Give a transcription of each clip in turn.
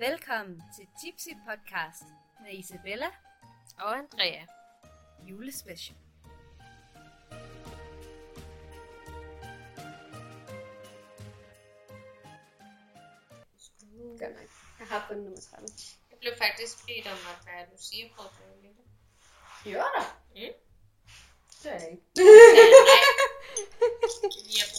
Velkommen til Tipsy Podcast med Isabella Og Andrea. julespecial. Godt nok. Jeg har fundet nummer 13. Jeg blev faktisk bedt om at være Lucia på det lille. Gjorde der? Mm. Det er jeg ikke.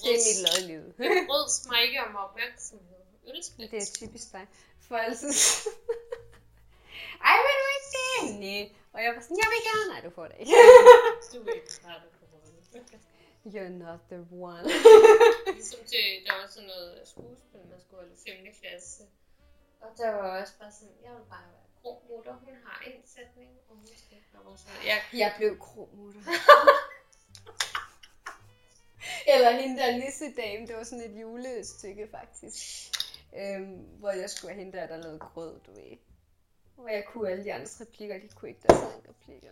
Det er mit lodliv. jeg brød mig ikke om opmærksomhed. Ølspil. Det er typisk dig. Altid. Ej, vil du ikke det? Nej. Og jeg var sådan, jeg vil gerne. Nej, du får det ikke. Du er ikke træt af You're not the one. Ligesom til, der var sådan noget skuespil, man skulle holde 5. klasse. Og der var også bare sådan, jeg vil bare være kromutter. Hun har en sætning, og hun skal ikke. Jeg, Jeg blev kromutter. Eller hende der nissedame, det var sådan et julestykke faktisk. Øhm, hvor jeg skulle have hende der, der lavede grød, du ved. Og jeg kunne alle de andres replikker, de kunne ikke deres egne replikker.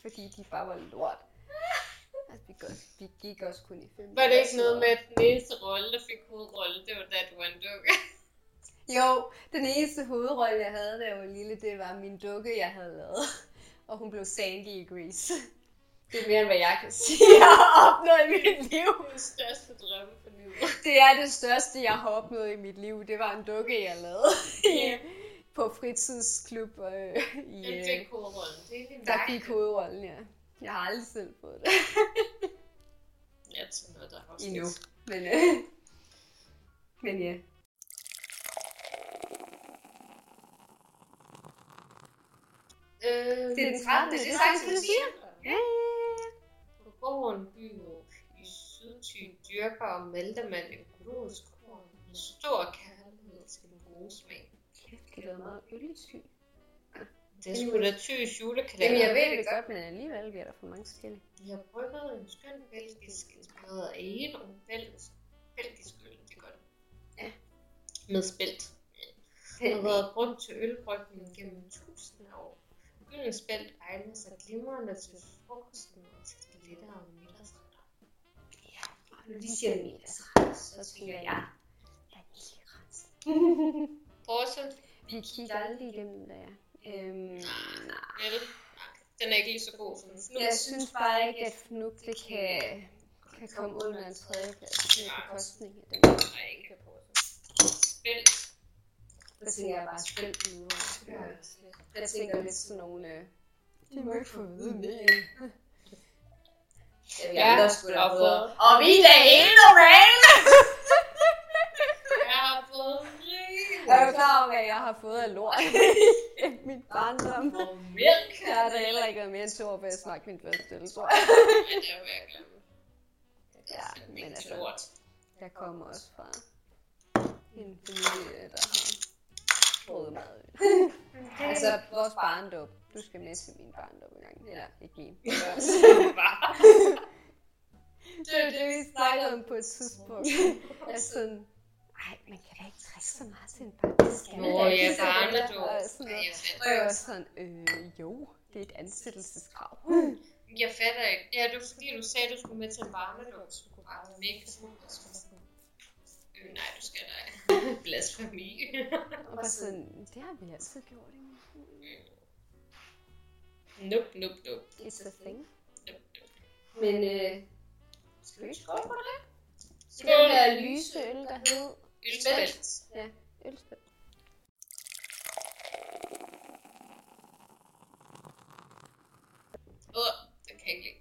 Fordi de bare var lort. Altså, vi, gik, vi gik også kun i film. var det ikke noget med, at den eneste rolle, der fik hovedrolle, det var var en dukke? Jo, den eneste hovedrolle, jeg havde, da jeg var lille, det var min dukke, jeg havde lavet. Og hun blev Sandy i Grease. Det er mere, end hvad jeg kan sige, jeg har opnået i mit liv. Den største drømme for livet. Det er det største, jeg har opnået i mit liv. Det var en dukke, jeg lavede Ja. på fritidsklub. Øh, i, Den øh, fik hovedrollen. Det er der fik hovedrollen, ja. Jeg har aldrig selv fået det Jeg tror noget, der også endnu. Men, øh, men ja. Øh, Det er den 13. Det er hvad du siger. Ja, På gården Byå i Sydthy dyrker og malter man økologisk korn med stor kærlighed til den gode smag. Kæft, det er meget ølsyg. Det er sgu da tysk julekalender. Jamen, jeg ved det godt, men alligevel bliver der for mange forskellige. Vi har brygget en skøn belgisk inspireret af Edo. Belgisk, belgisk øl, det er godt. Ja. Med spelt. Den har været brugt til ølbrygning gennem tusinder af år. Gyldens spelt egner sig glimrende til frokosten og til de lettere middagsretter. Og når de siger middagsret, så tænker jeg vaniljeret. Også Vi kigger aldrig igennem der. Øhm, nej. Nej, den er ikke lige så god som snus. Jeg synes bare ikke, at Fnuk det kan, kan komme under en tredjeplads med bekostning af den. Nej, ikke på Spelt. Der tænker jeg bare spil nu. Jeg tænker lidt sådan nogle... Øh, de må ikke få at vide mere. Ja, og fået. Og vi er endnu rene! Jeg har fået rig. Er du klar over, hvad jeg har fået af lort i min barndom? Mælk. Jeg har da heller ikke været mere end to år, før jeg smagte min første øl, tror jeg. Ja, det er jo virkelig. Ja, men altså-. Lort. Jeg kommer også fra en familie, der har prøvet meget øl. Altså, vores barndom. Du skal med til min barndom en gang. Eller ikke min. Det er det, vi snakkede om på et tidspunkt. Altså sådan, ej, man kan da ikke drikke så meget til en barn. Det skal man Nå, da ja, barnedåb. Og jeg jeg var sådan, øh, jo, det er et ansættelseskrav. Jeg fatter ikke. Ja, det var fordi, du sagde, du skulle med til en barnedåb, så du kunne bare være øh, nej, du skal da. Blasfemi. Og bare sådan, det har vi altid gjort. ikke? nope, nope, nope. It's a thing. nope, nope. Men, øh, skal vi skåle på det? Skål. Den der lyse øl, der hed Ølspelt. Ja, ølspil. Åh, den kan jeg ikke lide.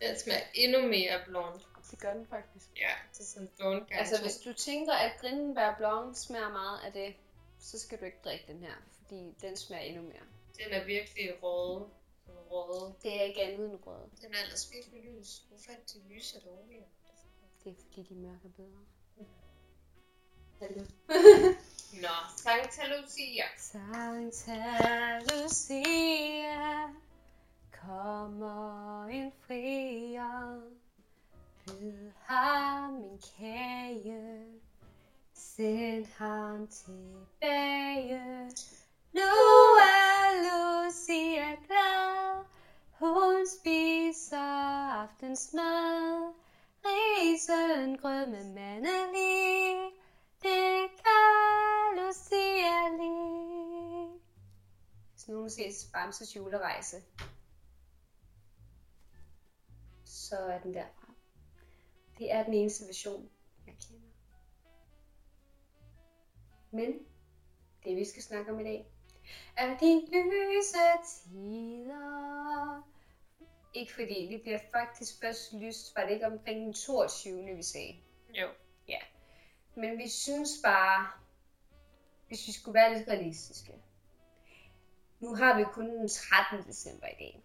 Den smager endnu mere blond. Det gør den faktisk. Ja, det er sådan blond gang. Altså, hvis du tænker, at Grindenberg Blanc smager meget af det, så skal du ikke drikke den her, fordi den smager endnu mere. Den er virkelig rød. Sådan Rød. Det er ikke andet end rød. Den er ellers virkelig lys. Hvorfor er de lyse dårligere? Det er fordi, de mørke er bedre. Nå, Santa Lucia. Santa Lucia kommer en frier. Du har min kage, send ham tilbage. Nu er Lucia glad, hun spiser aftensmad. Risen grød med mandelig, det kan Lucia lide. Hvis nogen ses Bamses julerejse, så er den der. Det er den eneste version, jeg kender. Men det vi skal snakke om i dag, er de lyse tider. Ikke fordi det bliver faktisk først lyst, var det ikke omkring den 22. vi sagde. Jo. Ja. Men vi synes bare, hvis vi skulle være lidt realistiske. Nu har vi kun den 13. december i dag.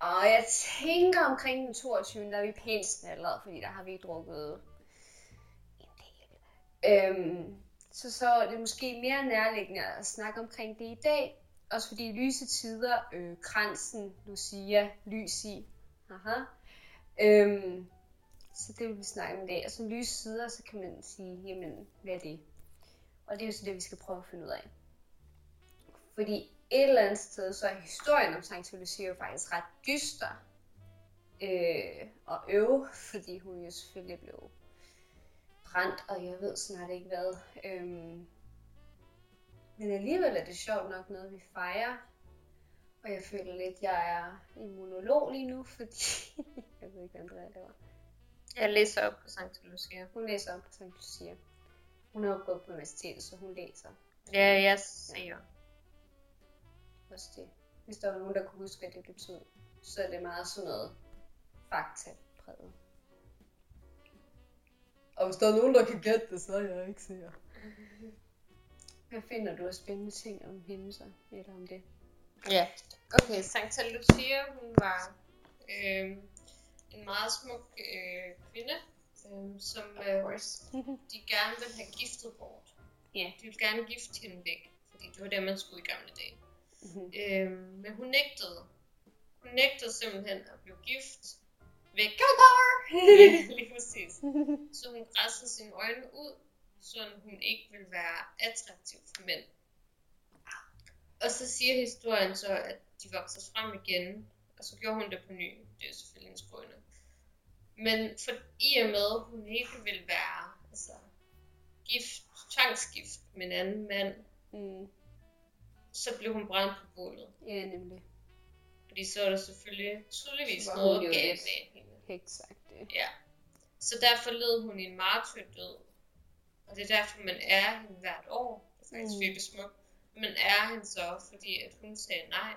Og jeg tænker omkring den 22. der er vi pænt snallet, fordi der har vi drukket en del. Øhm, så så er det måske mere nærliggende at snakke omkring det i dag. Også fordi lyse tider, øh, kransen, Lucia, lys i. Aha. Øhm, så det vil vi snakke om i dag. Og som lyse sider, så kan man sige, jamen, hvad er det? Og det er jo så det, vi skal prøve at finde ud af. Fordi et eller andet sted, så er historien om Sankt Lucia jo faktisk ret dyster. Øh, og øv, fordi hun jo selvfølgelig blev brændt, og jeg ved snart ikke hvad. Øhm, men alligevel er det sjovt nok noget, vi fejrer. Og jeg føler lidt, jeg er i monolog lige nu, fordi jeg ved ikke, hvad Andrea var. Jeg læser op på Sankt Lucia. Hun læser op på Sankt Lucia. Hun har jo gået på universitetet, så hun læser Ja, jeg ser. Også det. Hvis der var nogen, der kunne huske, hvad det betød, så er det meget sådan noget fakta-præget. Og hvis der er nogen, der kan gætte det, så er jeg ikke sikker. Hvad finder du af spændende ting om hende så, eller om det? Ja. Okay, Sankt Lucia, hun var øh, en meget smuk øh, kvinde, øh, som øh, de gerne ville have giftet bort. Ja. De ville gerne gifte hende væk, fordi det var det, man skulle i gamle dage. Mhm. Øh, men hun nægtede. Hun nægtede simpelthen at blive gift væk. ja, lige præcis. Så hun græssede sine øjne ud, så hun ikke ville være attraktiv for mænd. Og så siger historien så, at de voksede frem igen, og så gjorde hun det på ny. Det er selvfølgelig en skrøne. Men for, i og med, at hun ikke ville være altså, gift, tvangsgift med en anden mand, Mm. Så blev hun brændt på bålet. Ja, nemlig. Fordi så er der selvfølgelig tydeligvis Var hun noget galt med hende. Det. Ja. Så derfor led hun i en martyrdød. Og det er derfor, man er hende hvert år. Det er faktisk Mm. smukt. Man er hende så, fordi at hun sagde nej.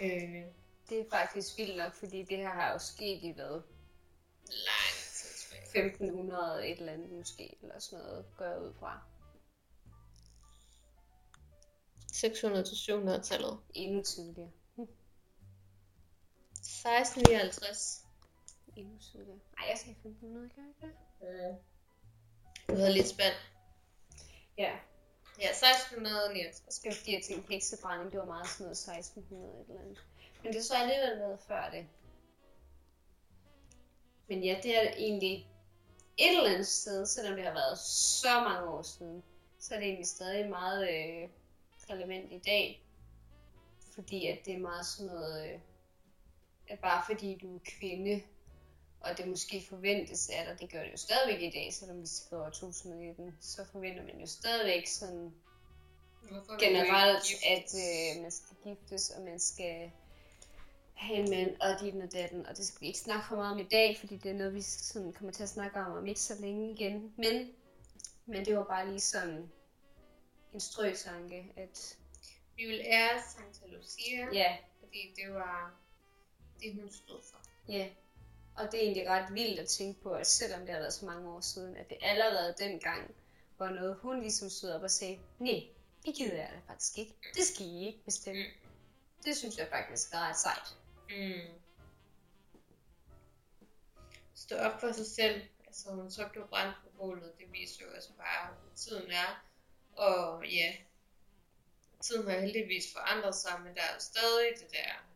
Øh, Det er faktisk vildt nok, fordi det her har jo sket i hvad? lang tid tilbage. 1500 et eller andet måske, eller sådan noget, går jeg ud fra. 600 til 700-tallet. Endnu tidligere. 1659. Endnu tidligere. Ej, jeg sagde 1500, gør jeg ikke? Øh. Du havde lidt spændt. Ja, Ja, 1669. det var fordi, jeg tænkte heksebrænding, det var meget sådan noget 1600 et eller andet. Men det så alligevel noget før det. Men ja, det er egentlig et eller andet sted, selvom det har været så mange år siden, så er det egentlig stadig meget øh, relevant i dag. Fordi at det er meget sådan noget, øh, at bare fordi du er kvinde, og det måske forventes af dig, det gør det jo stadigvæk i dag, selvom vi skriver 2019, så forventer man jo stadigvæk sådan Hvorfor generelt, at øh, man skal giftes, og man skal have en mand, og dit og datten, og det skal vi ikke snakke for meget om i dag, fordi det er noget, vi sådan kommer til at snakke om om ikke så længe igen. Men, men det var bare lige sådan en strøtanke, at Vi vil ære Santa Lucia, ja, fordi det var det, hun stod for. ja. Og det er egentlig ret vildt at tænke på, at selvom det har været så mange år siden, at det allerede dengang var noget, hun ligesom stod op og sagde, nej, det gider jeg da faktisk ikke. Det skal I ikke bestemme. Det synes jeg faktisk er ret sejt. Mm. Stå op for sig selv. Altså, hun så blev brændt på bålet. Det viser jo altså bare, hvad tiden er. Og ja, tiden har heldigvis forandret sig, men der er jo stadig det der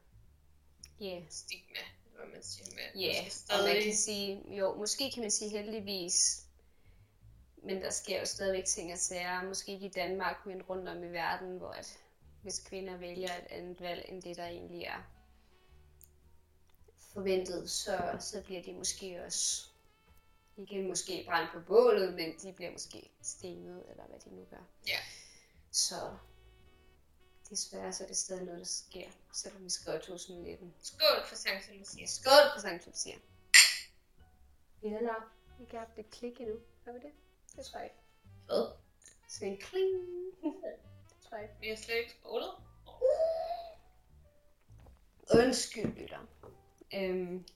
Ja, stigma, hvad man siger med. Ja, man skal og man stadig... kan sige, jo, måske kan man sige heldigvis, men der sker jo stadigvæk ting og sager, måske ikke i Danmark, men rundt om i verden, hvor at, hvis kvinder vælger et andet valg, end det der egentlig er forventet, så, så bliver de måske også, ikke måske brændt på bålet, men de bliver måske stenet, eller hvad de nu gør. Ja. Så desværre så er det stadig noget, der sker, selvom vi skriver 2019. Skål for Sankt Lucia. Skål på Sankt Lucia. Vi har nok ikke haft et klik endnu. Har vi det? Det tror jeg ikke. Hvad? Så en kling. det tror jeg ikke. Vi har slet ikke skålet. Undskyld, lytter. Øhm,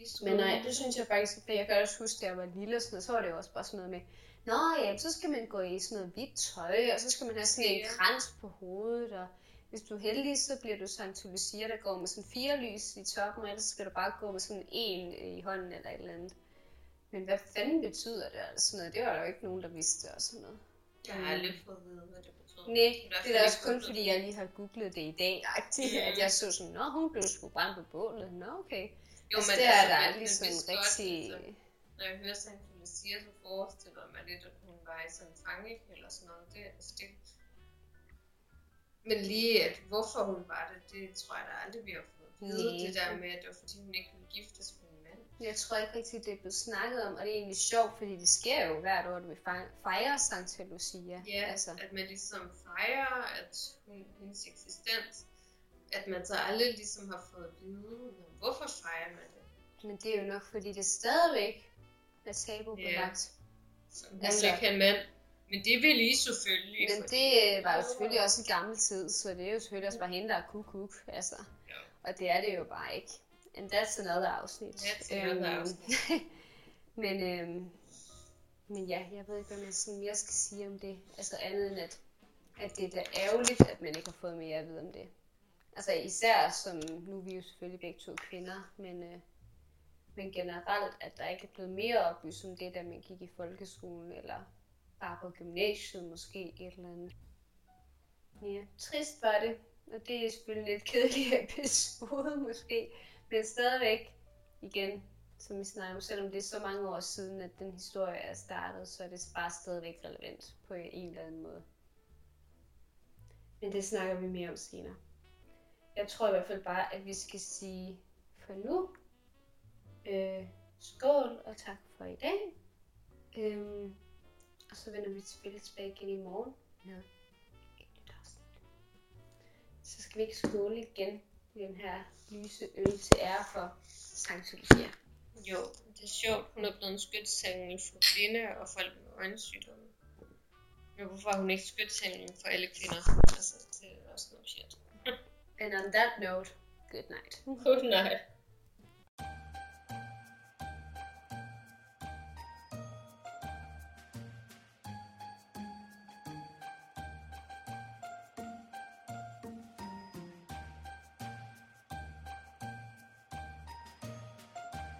Vi men nej, det synes jeg faktisk, for jeg kan også huske, da jeg var lille sådan så var det jo også bare sådan noget med, Nå ja, så skal man gå i sådan noget hvidt tøj, og så skal man have sådan en krans på hovedet, og hvis du er heldig, så bliver du Sankt Lucia, der går med sådan fire lys i toppen, og ellers skal du bare gå med sådan en i hånden eller et eller andet. Men hvad fanden betyder det? Altså sådan noget? Det var der jo ikke nogen, der vidste og sådan noget. Jeg har aldrig fået at vide, hvad det betyder. Nej, det er da også kun fordi, jeg lige har googlet det i dag, agtigt, Ja. at jeg så sådan, nå, hun blev sgu brændt på bålet. Nå, okay. Jo, altså, men det er altså, der men- sådan vidste rigtig... godt, altså, Når jeg hører Sankt Lucia, så forestiller jeg mig lidt, at hun var i sådan en fangekælder eller sådan noget. Det, altså, det... Men lige, at hvorfor hun var det, det tror jeg da aldrig, vi har fået at vide. Det der med, at det var fordi, hun ikke ville giftes med en mand. Jeg tror ikke rigtig, det er blevet snakket om, og det er egentlig sjovt, fordi det sker jo hvert år, at vi fej- fejrer Santa Lucia. Ja, altså. at man ligesom fejrer, at hun, hendes eksistens, at man så aldrig ligesom har fået at vide, "Nå, hvorfor fejrer man det? Men det er jo nok, fordi det stadigvæk er tabubelagt. Så hun Altså- altså, ikke en mand. Men det vil I selvfølgelig. Men fordi- det øh, var jo selvfølgelig også i gammel tid, så det er jo selvfølgelig også bare hende, der er kuk-kuk, altså. Ja. Og det er det jo bare ikke. And that's another afsnit. That's another Øhm, afsnit. men, øhm, men ja, jeg ved ikke, hvad man sådan mere skal sige om det. Altså andet end, at, at det er da ærgerligt, at man ikke har fået mere at vide om det. Altså især som, nu er vi jo selvfølgelig begge to kvinder, men, øh, men generelt, at der ikke er blevet mere oplyst om det, da man gik i folkeskolen, eller bare på gymnasiet måske et eller andet. Ja, trist var det, og det er selvfølgelig lidt kedelig episode måske, men stadigvæk igen, som vi snakker om, selvom det er så mange år siden, at den historie er startet, så er det bare stadigvæk relevant på en eller anden måde. Men det snakker vi mere om senere. Jeg tror i hvert fald bare, at vi skal sige for nu, øh, skål og tak for i dag. Øhm, og så vender vi selvfølgelig tilbage igen i morgen med et nyt afsnit. Så skal vi ikke skåle igen med den her lyse øl til ære for Sankt Sofia. Jo, det er sjovt. Hun er blevet en skytsengel for blinde og folk med øjensygdomme. Men hvorfor er hun ikke skytsengel for alle kvinder? Altså, det er også noget shit. And on that note, good night. Good night.